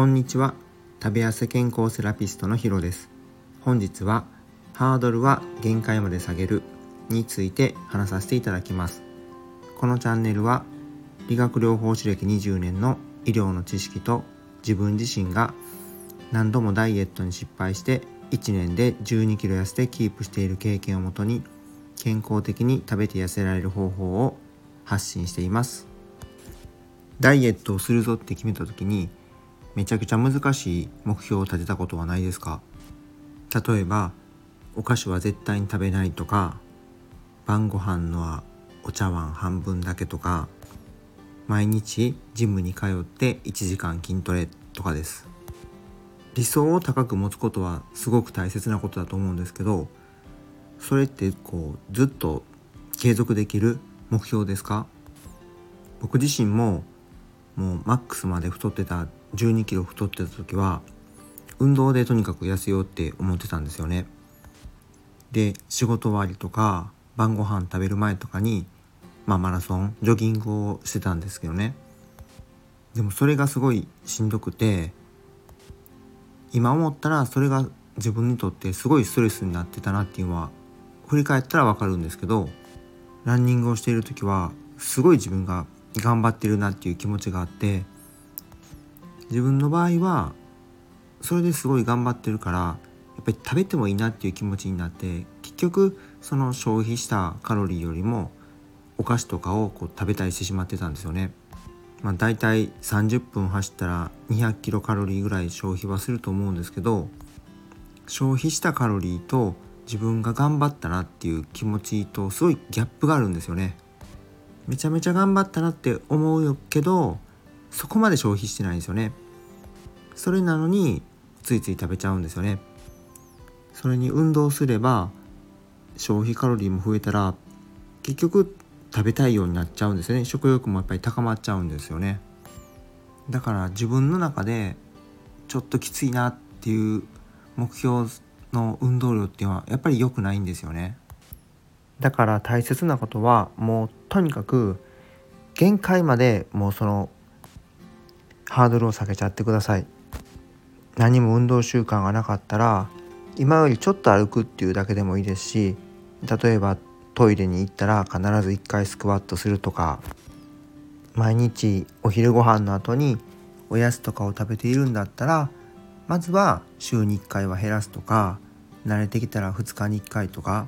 こんにちは。食べ痩せ健康セラピストのヒロです。本日はハードルは限界まで下げるについて話させていただきます。このチャンネルは理学療法士歴20年の医療の知識と自分自身が何度もダイエットに失敗して1年で12キロ痩せてキープしている経験をもとに健康的に食べて痩せられる方法を発信しています。ダイエットをするぞって決めた時にめちゃくちゃ難しい目標を立てたことはないですか？例えばお菓子は絶対に食べないとか晩ご飯のはお茶碗半分だけとか毎日ジムに通って1時間筋トレとかです。理想を高く持つことはすごく大切なことだと思うんですけどそれってこうずっと継続できる目標ですか？僕自身ももうマックスまで太ってた1 2キロ太ってた時は運動でとにかく痩せようって思ってたんですよね。で仕事終わりとか晩ご飯食べる前とかにまあマラソンジョギングをしてたんですけどね。でもそれがすごいしんどくて今思ったらそれが自分にとってすごいストレスになってたなっていうのは振り返ったらわかるんですけどランニングをしている時はすごい自分が頑張ってるなっていう気持ちがあって自分の場合はそれですごい頑張ってるからやっぱり食べてもいいなっていう気持ちになって結局その消費したカロリーよりもお菓子とかをこう食べたりしてしまってたんですよね。まあ、大体30分走ったら200キロカロリーぐらい消費はすると思うんですけど消費したカロリーと自分が頑張ったなっていう気持ちとすごいギャップがあるんですよね。めちゃめちゃ頑張ったなって思うけどそこまで消費してないんですよね。それなのについつい食べちゃうんですよね。それに運動すれば消費カロリーも増えたら結局食べたいようになっちゃうんですよね食欲もやっぱり高まっちゃうんですよねだから自分の中でちょっときついなっていう目標の運動量っていうのはやっぱり良くないんですよねだから大切なことはもうとにかく限界までもうそのハードルを下げちゃってください。何も運動習慣がなかったら今よりちょっと歩くっていうだけでもいいですし例えばトイレに行ったら必ず1回スクワットするとか毎日お昼ご飯の後におやつとかを食べているんだったらまずは週に1回は減らすとか慣れてきたら2日に1回とか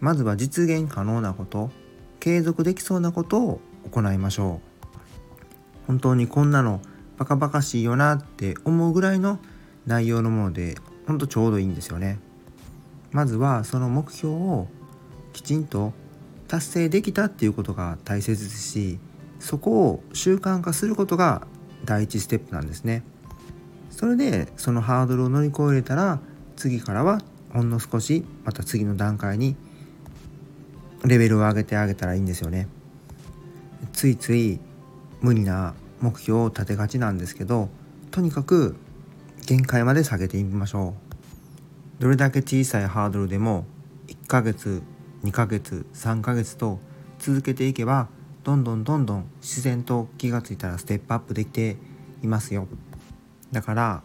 まずは実現可能なこと継続できそうなことを行いましょう。本当にこんなのバカバカしいよなって思うぐらいの内容のものでほんとちょうどいいんですよね。まずはその目標をきちんと達成できたっていうことが大切ですしそこを習慣化することが第一ステップなんですね。それでそのハードルを乗り越えれたら次からはほんの少しまた次の段階にレベルを上げてあげたらいいんですよね。ついつい無理な目標を立てがちなんですけどとにかく限界まで下げてみましょう。どれだけ小さいハードルでも1ヶ月2ヶ月3ヶ月と続けていけばどんどんどんどん自然と気がついたらステップアップできていますよ。だから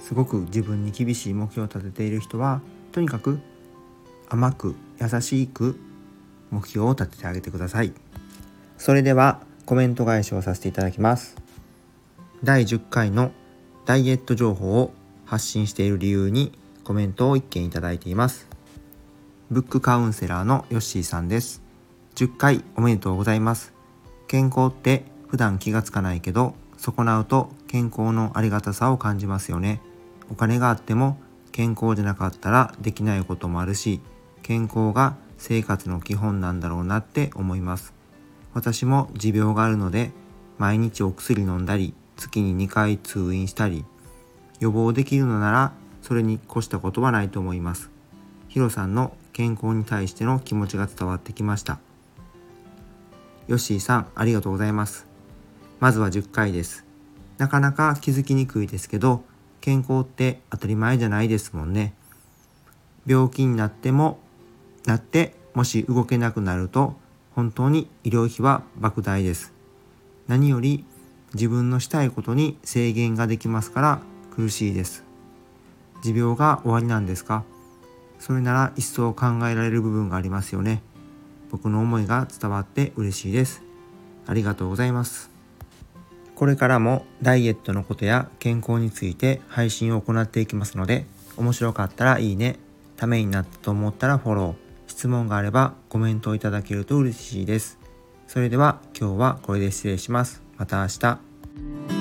すごく自分に厳しい目標を立てている人はとにかく甘く優しく目標を立ててあげてください。それではコメント返しをさせていただきます。第10回のダイエット情報を発信している理由にコメントを1件いただいています。ブックカウンセラーのヨッシーさんです。10回おめでとうございます。健康って普段気がつかないけど損なうと健康のありがたさを感じますよね。お金があっても健康じゃなかったらできないこともあるし健康が生活の基本なんだろうなって思います。私も持病があるので毎日お薬飲んだり月に2回通院したり予防できるのならそれに越したことはないと思います。ヒロさんの健康に対しての気持ちが伝わってきました。ヨッシーさんありがとうございます。まずは10回です。なかなか気づきにくいですけど健康って当たり前じゃないですもんね。病気になってもなってもし動けなくなると本当に医療費は莫大です。何より自分のしたいことに制限ができますから苦しいです。持病が終わりなんですか？それなら一層考えられる部分がありますよね。僕の思いが伝わって嬉しいです。ありがとうございます。これからもダイエットのことや健康について配信を行っていきますので面白かったらいいねためになったと思ったらフォロー。質問があればコメントをいただけると嬉しいです。それでは今日はこれで失礼します。また明日。